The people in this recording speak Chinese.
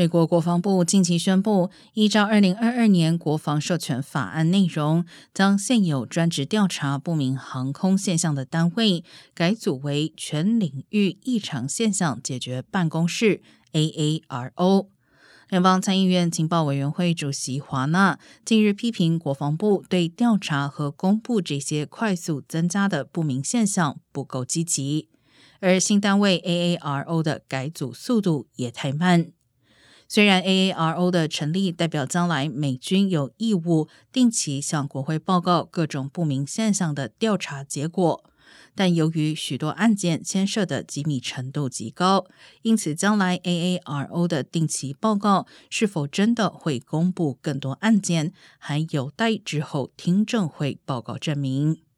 美国国防部近期宣布，依照二零二二年国防授权法案内容，将现有专职调查不明航空现象的单位改组为全领域异常现象解决办公室 （AARO）。联邦参议院情报委员会主席华纳近日批评国防部对调查和公布这些快速增加的不明现象不够积极，而新单位 AARO 的改组速度也太慢。虽然 AARO 的成立代表将来美军有义务定期向国会报告各种不明现象的调查结果，但由于许多案件牵涉的机密程度极高，因此将来 AARO 的定期报告是否真的会公布更多案件，还有待之后听证会报告证明。